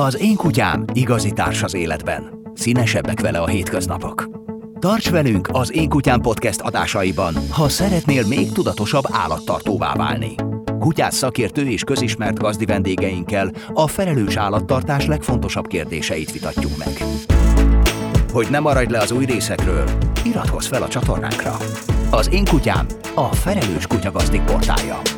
Az én kutyám igazi társ az életben. Színesebbek vele a hétköznapok. Tarts velünk az Én Kutyám Podcast adásaiban, ha szeretnél még tudatosabb állattartóvá válni. Kutyás szakértő és közismert gazdi vendégeinkkel a felelős állattartás legfontosabb kérdéseit vitatjuk meg. Hogy ne maradj le az új részekről, iratkozz fel a csatornánkra. Az Én Kutyám a Felelős Kutyagazdik portálja.